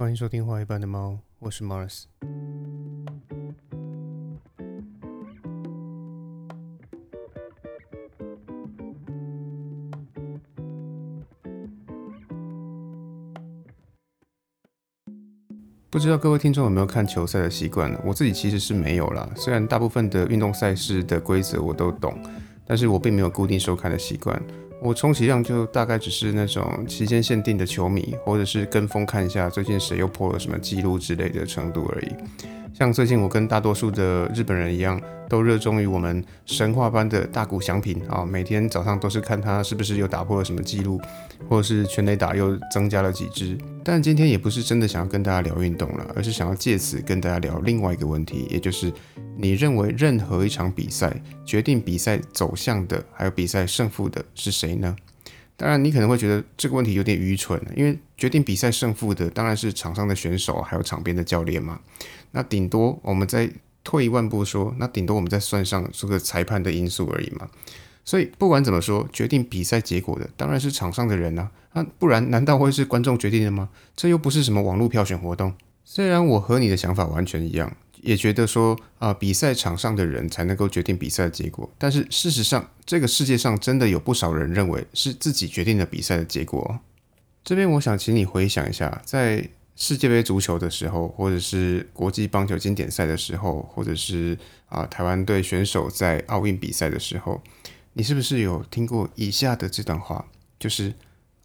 欢迎收听《画一般的猫》，我是 Mars。不知道各位听众有没有看球赛的习惯呢？我自己其实是没有啦。虽然大部分的运动赛事的规则我都懂，但是我并没有固定收看的习惯。我充其量就大概只是那种期间限定的球迷，或者是跟风看一下最近谁又破了什么记录之类的程度而已。像最近我跟大多数的日本人一样，都热衷于我们神话般的大谷翔平啊，每天早上都是看他是不是又打破了什么记录，或者是全垒打又增加了几支。但今天也不是真的想要跟大家聊运动了，而是想要借此跟大家聊另外一个问题，也就是你认为任何一场比赛决定比赛走向的，还有比赛胜负的是谁呢？当然，你可能会觉得这个问题有点愚蠢，因为决定比赛胜负的当然是场上的选手，还有场边的教练嘛。那顶多我们再退一万步说，那顶多我们再算上这个裁判的因素而已嘛。所以不管怎么说，决定比赛结果的当然是场上的人啊，那不然难道会是观众决定的吗？这又不是什么网络票选活动。虽然我和你的想法完全一样。也觉得说啊，比赛场上的人才能够决定比赛的结果。但是事实上，这个世界上真的有不少人认为是自己决定了比赛的结果。这边我想请你回想一下，在世界杯足球的时候，或者是国际棒球经典赛的时候，或者是啊台湾队选手在奥运比赛的时候，你是不是有听过以下的这段话？就是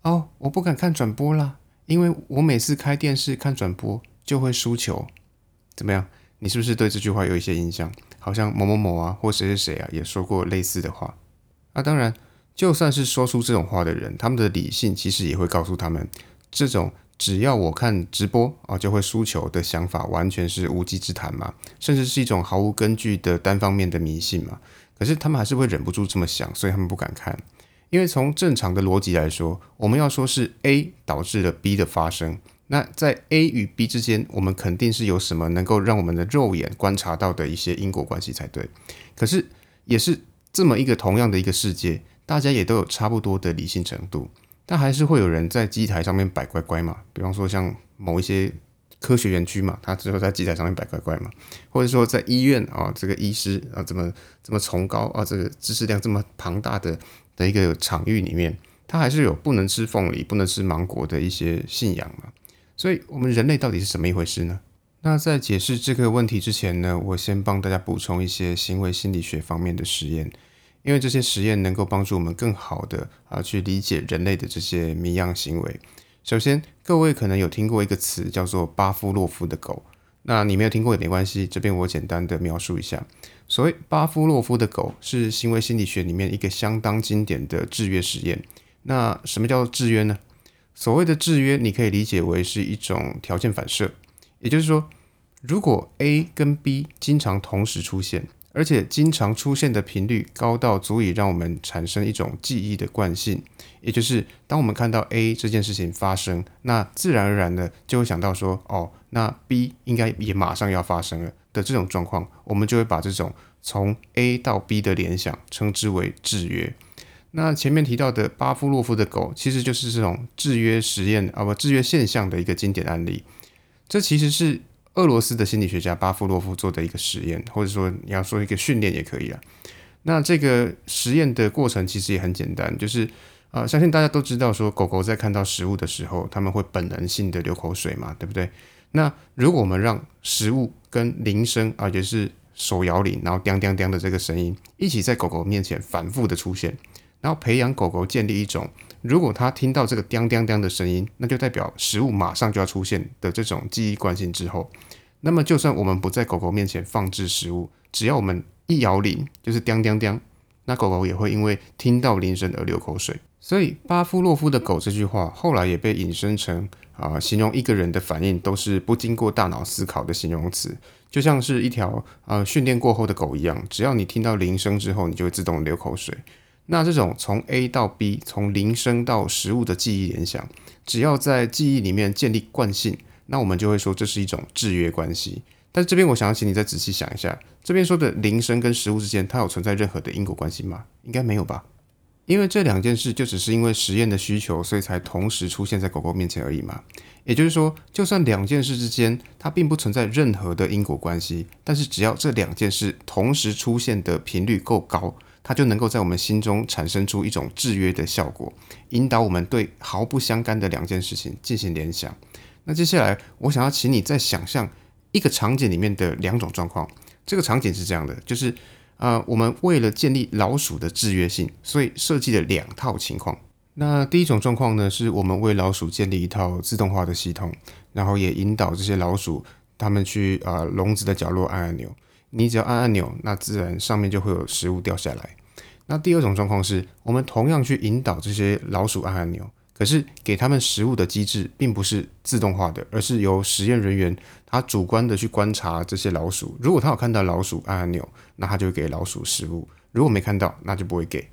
哦，我不敢看转播啦，因为我每次开电视看转播就会输球。怎么样？你是不是对这句话有一些印象？好像某某某啊，或谁谁谁啊，也说过类似的话。啊，当然，就算是说出这种话的人，他们的理性其实也会告诉他们，这种只要我看直播啊就会输球的想法，完全是无稽之谈嘛，甚至是一种毫无根据的单方面的迷信嘛。可是他们还是会忍不住这么想，所以他们不敢看。因为从正常的逻辑来说，我们要说是 A 导致了 B 的发生。那在 A 与 B 之间，我们肯定是有什么能够让我们的肉眼观察到的一些因果关系才对。可是，也是这么一个同样的一个世界，大家也都有差不多的理性程度，但还是会有人在机台上面摆乖乖嘛。比方说，像某一些科学园区嘛，他只有在机台上面摆乖乖嘛，或者说在医院啊，这个医师啊，这么这么崇高啊，这个知识量这么庞大的的一个场域里面，他还是有不能吃凤梨、不能吃芒果的一些信仰嘛。所以，我们人类到底是怎么一回事呢？那在解释这个问题之前呢，我先帮大家补充一些行为心理学方面的实验，因为这些实验能够帮助我们更好的啊去理解人类的这些谜样行为。首先，各位可能有听过一个词叫做巴夫洛夫的狗，那你没有听过也没关系，这边我简单的描述一下。所谓巴夫洛夫的狗是行为心理学里面一个相当经典的制约实验。那什么叫做制约呢？所谓的制约，你可以理解为是一种条件反射，也就是说，如果 A 跟 B 经常同时出现，而且经常出现的频率高到足以让我们产生一种记忆的惯性，也就是当我们看到 A 这件事情发生，那自然而然的就会想到说，哦，那 B 应该也马上要发生了的这种状况，我们就会把这种从 A 到 B 的联想称之为制约。那前面提到的巴夫洛夫的狗，其实就是这种制约实验啊不制约现象的一个经典案例。这其实是俄罗斯的心理学家巴夫洛夫做的一个实验，或者说你要说一个训练也可以啊。那这个实验的过程其实也很简单，就是啊，相信大家都知道，说狗狗在看到食物的时候，他们会本能性的流口水嘛，对不对？那如果我们让食物跟铃声而且是手摇铃，然后叮叮叮的这个声音，一起在狗狗面前反复的出现。然后培养狗狗建立一种，如果它听到这个“叮叮叮”的声音，那就代表食物马上就要出现的这种记忆惯性之后，那么就算我们不在狗狗面前放置食物，只要我们一摇铃，就是“叮叮叮”，那狗狗也会因为听到铃声而流口水。所以巴夫洛夫的狗这句话后来也被引申成啊，形容一个人的反应都是不经过大脑思考的形容词，就像是一条啊训练过后的狗一样，只要你听到铃声之后，你就会自动流口水。那这种从 A 到 B，从铃声到食物的记忆联想，只要在记忆里面建立惯性，那我们就会说这是一种制约关系。但是这边我想请你再仔细想一下，这边说的铃声跟食物之间，它有存在任何的因果关系吗？应该没有吧？因为这两件事就只是因为实验的需求，所以才同时出现在狗狗面前而已嘛。也就是说，就算两件事之间它并不存在任何的因果关系，但是只要这两件事同时出现的频率够高，它就能够在我们心中产生出一种制约的效果，引导我们对毫不相干的两件事情进行联想。那接下来，我想要请你再想象一个场景里面的两种状况。这个场景是这样的，就是啊，我们为了建立老鼠的制约性，所以设计了两套情况。那第一种状况呢，是我们为老鼠建立一套自动化的系统，然后也引导这些老鼠，它们去啊笼子的角落按按钮。你只要按按钮，那自然上面就会有食物掉下来。那第二种状况是，我们同样去引导这些老鼠按按钮，可是给他们食物的机制并不是自动化的，而是由实验人员他主观的去观察这些老鼠。如果他有看到老鼠按按钮，那他就给老鼠食物；如果没看到，那就不会给。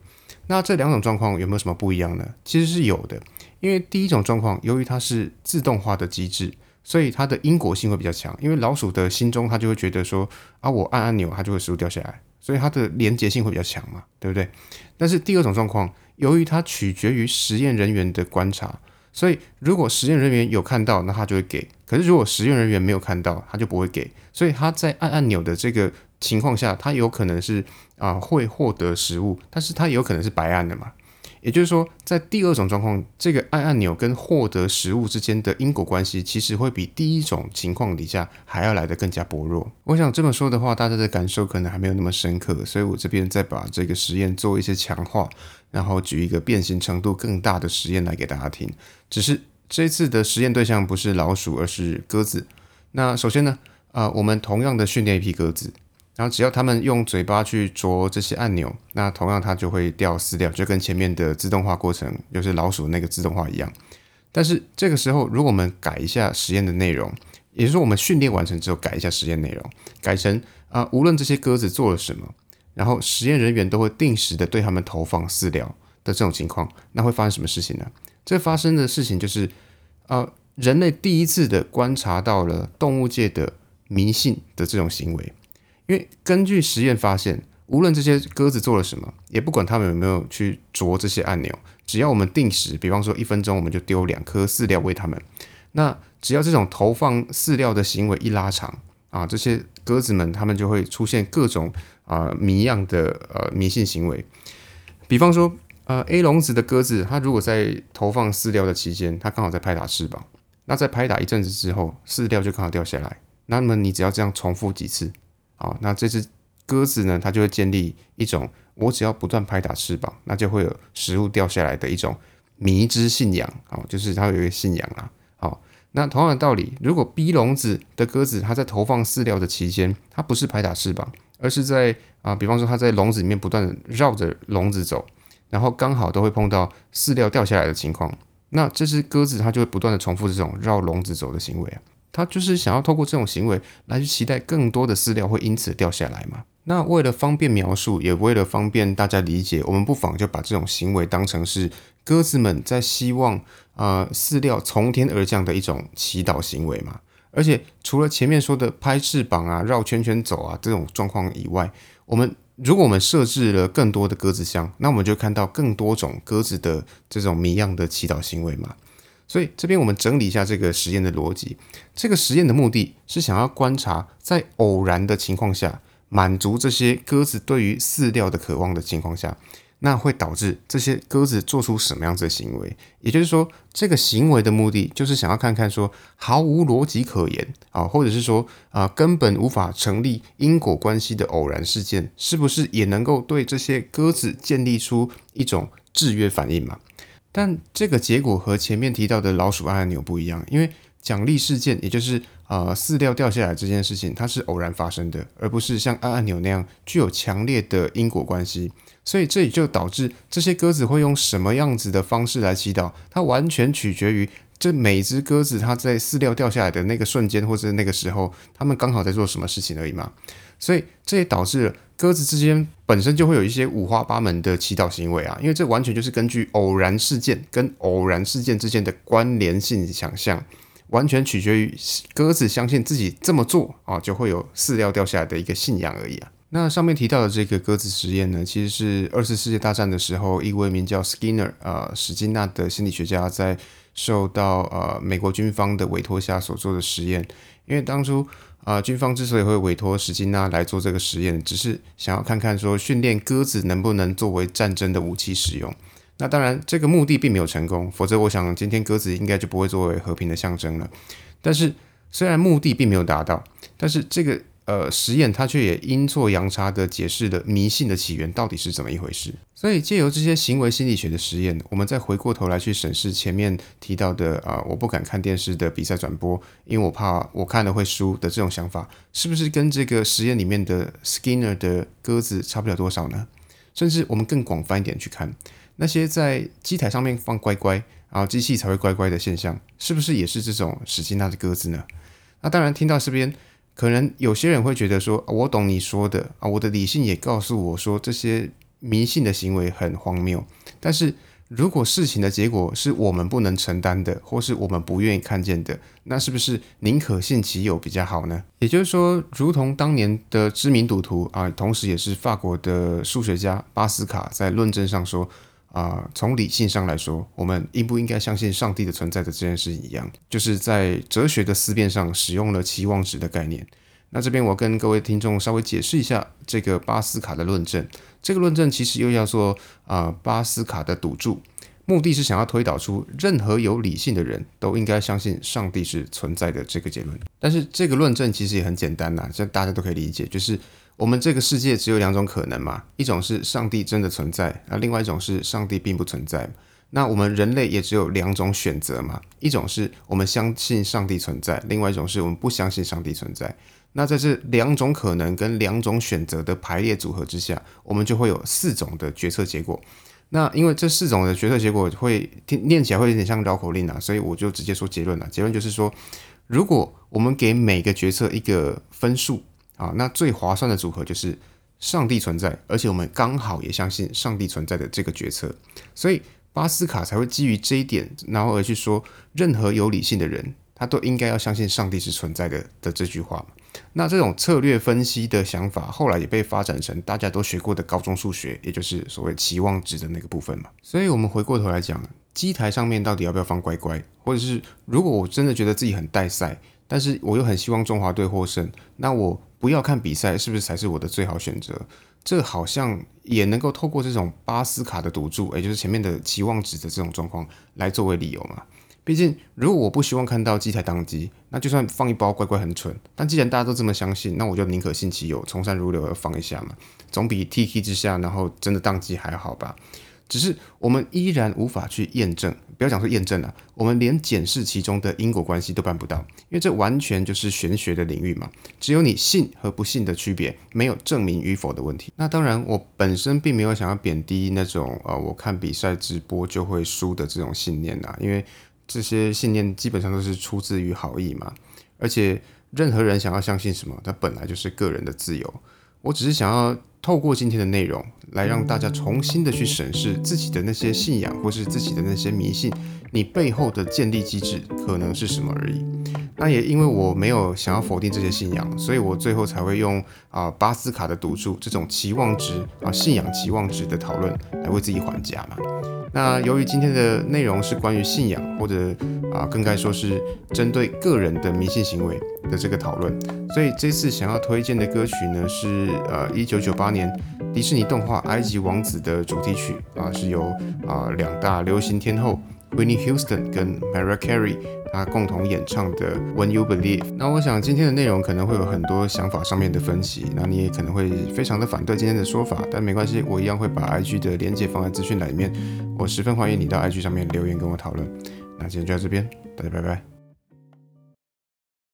那这两种状况有没有什么不一样呢？其实是有的，因为第一种状况，由于它是自动化的机制，所以它的因果性会比较强。因为老鼠的心中，它就会觉得说啊，我按按钮，它就会食物掉下来，所以它的连结性会比较强嘛，对不对？但是第二种状况，由于它取决于实验人员的观察，所以如果实验人员有看到，那他就会给；可是如果实验人员没有看到，他就不会给。所以他在按按钮的这个。情况下，它有可能是啊会获得食物，但是它也有可能是白按的嘛。也就是说，在第二种状况，这个按按钮跟获得食物之间的因果关系，其实会比第一种情况底下还要来得更加薄弱。我想这么说的话，大家的感受可能还没有那么深刻，所以我这边再把这个实验做一些强化，然后举一个变形程度更大的实验来给大家听。只是这次的实验对象不是老鼠，而是鸽子。那首先呢，啊，我们同样的训练一批鸽子。然后只要他们用嘴巴去啄这些按钮，那同样它就会掉饲料，就跟前面的自动化过程，就是老鼠那个自动化一样。但是这个时候，如果我们改一下实验的内容，也就是说我们训练完成之后改一下实验内容，改成啊，无论这些鸽子做了什么，然后实验人员都会定时的对他们投放饲料的这种情况，那会发生什么事情呢？这发生的事情就是，呃，人类第一次的观察到了动物界的迷信的这种行为。因为根据实验发现，无论这些鸽子做了什么，也不管它们有没有去啄这些按钮，只要我们定时，比方说一分钟，我们就丢两颗饲料喂它们。那只要这种投放饲料的行为一拉长啊，这些鸽子们它们就会出现各种啊迷样的呃迷信行为。比方说，呃 A 笼子的鸽子，它如果在投放饲料的期间，它刚好在拍打翅膀，那在拍打一阵子之后，饲料就刚好掉下来。那么你只要这样重复几次。好，那这只鸽子呢，它就会建立一种我只要不断拍打翅膀，那就会有食物掉下来的一种迷之信仰。好，就是它有一个信仰啊。好，那同样的道理，如果 B 笼子的鸽子，它在投放饲料的期间，它不是拍打翅膀，而是在啊，比方说它在笼子里面不断的绕着笼子走，然后刚好都会碰到饲料掉下来的情况，那这只鸽子它就会不断的重复这种绕笼子走的行为啊。他就是想要透过这种行为来去期待更多的饲料会因此掉下来嘛？那为了方便描述，也为了方便大家理解，我们不妨就把这种行为当成是鸽子们在希望啊饲料从天而降的一种祈祷行为嘛。而且除了前面说的拍翅膀啊、绕圈圈走啊这种状况以外，我们如果我们设置了更多的鸽子箱，那我们就看到更多种鸽子的这种谜样的祈祷行为嘛。所以这边我们整理一下这个实验的逻辑。这个实验的目的是想要观察，在偶然的情况下，满足这些鸽子对于饲料的渴望的情况下，那会导致这些鸽子做出什么样子的行为？也就是说，这个行为的目的就是想要看看说，毫无逻辑可言啊，或者是说啊，根本无法成立因果关系的偶然事件，是不是也能够对这些鸽子建立出一种制约反应嘛？但这个结果和前面提到的老鼠按按钮不一样，因为奖励事件，也就是呃饲料掉下来这件事情，它是偶然发生的，而不是像按按钮那样具有强烈的因果关系。所以这也就导致这些鸽子会用什么样子的方式来祈祷，它完全取决于这每只鸽子它在饲料掉下来的那个瞬间或者那个时候，它们刚好在做什么事情而已嘛。所以这也导致了鸽子之间本身就会有一些五花八门的祈祷行为啊，因为这完全就是根据偶然事件跟偶然事件之间的关联性想象，完全取决于鸽子相信自己这么做啊，就会有饲料掉下来的一个信仰而已啊。那上面提到的这个鸽子实验呢，其实是二次世界大战的时候，一位名叫 Skinner 啊史金纳的心理学家在受到呃美国军方的委托下所做的实验。因为当初啊，军方之所以会委托史金纳来做这个实验，只是想要看看说训练鸽子能不能作为战争的武器使用。那当然，这个目的并没有成功，否则我想今天鸽子应该就不会作为和平的象征了。但是虽然目的并没有达到，但是这个。呃，实验它却也阴错阳差的解释了迷信的起源到底是怎么一回事。所以借由这些行为心理学的实验，我们再回过头来去审视前面提到的啊，我不敢看电视的比赛转播，因为我怕我看了会输的这种想法，是不是跟这个实验里面的 Skinner 的鸽子差不了多少呢？甚至我们更广泛一点去看，那些在机台上面放乖乖，然后机器才会乖乖的现象，是不是也是这种史金纳的鸽子呢？那当然，听到这边。可能有些人会觉得说，我懂你说的啊，我的理性也告诉我说这些迷信的行为很荒谬。但是如果事情的结果是我们不能承担的，或是我们不愿意看见的，那是不是宁可信其有比较好呢？也就是说，如同当年的知名赌徒啊，同时也是法国的数学家巴斯卡在论证上说。啊，从理性上来说，我们应不应该相信上帝的存在的这件事一样，就是在哲学的思辨上使用了期望值的概念。那这边我跟各位听众稍微解释一下这个巴斯卡的论证。这个论证其实又叫做啊巴斯卡的赌注，目的是想要推导出任何有理性的人都应该相信上帝是存在的这个结论。但是这个论证其实也很简单呐，这大家都可以理解，就是。我们这个世界只有两种可能嘛，一种是上帝真的存在，那另外一种是上帝并不存在。那我们人类也只有两种选择嘛，一种是我们相信上帝存在，另外一种是我们不相信上帝存在。那在这两种可能跟两种选择的排列组合之下，我们就会有四种的决策结果。那因为这四种的决策结果会听念起来会有点像绕口令啊，所以我就直接说结论了。结论就是说，如果我们给每个决策一个分数。啊，那最划算的组合就是上帝存在，而且我们刚好也相信上帝存在的这个决策，所以巴斯卡才会基于这一点，然后而去说，任何有理性的人，他都应该要相信上帝是存在的的这句话那这种策略分析的想法，后来也被发展成大家都学过的高中数学，也就是所谓期望值的那个部分嘛。所以，我们回过头来讲，机台上面到底要不要放乖乖，或者是如果我真的觉得自己很带赛，但是我又很希望中华队获胜，那我。不要看比赛，是不是才是我的最好选择？这好像也能够透过这种巴斯卡的赌注，也就是前面的期望值的这种状况来作为理由嘛。毕竟，如果我不希望看到机台宕机，那就算放一包乖乖很蠢。但既然大家都这么相信，那我就宁可信其有，从善如流的放一下嘛，总比 T K 之下然后真的宕机还好吧。只是我们依然无法去验证，不要讲说验证了，我们连检视其中的因果关系都办不到，因为这完全就是玄学的领域嘛。只有你信和不信的区别，没有证明与否的问题。那当然，我本身并没有想要贬低那种呃，我看比赛直播就会输的这种信念呐，因为这些信念基本上都是出自于好意嘛。而且任何人想要相信什么，它本来就是个人的自由。我只是想要。透过今天的内容来让大家重新的去审视自己的那些信仰或是自己的那些迷信，你背后的建立机制可能是什么而已。那也因为我没有想要否定这些信仰，所以我最后才会用啊巴斯卡的赌注这种期望值啊信仰期望值的讨论来为自己还价嘛。那由于今天的内容是关于信仰或者啊更该说是针对个人的迷信行为的这个讨论，所以这次想要推荐的歌曲呢是呃一九九八年迪士尼动画《埃及王子》的主题曲啊，是由啊两大流行天后 Winnie Houston 跟 Mariah Carey 她共同演唱的 When You Believe。那我想今天的内容可能会有很多想法上面的分歧，那你也可能会非常的反对今天的说法，但没关系，我一样会把 IG 的连接放在资讯栏里面。我十分欢迎你到 IG 上面留言跟我讨论。那今天就到这边，大家拜拜。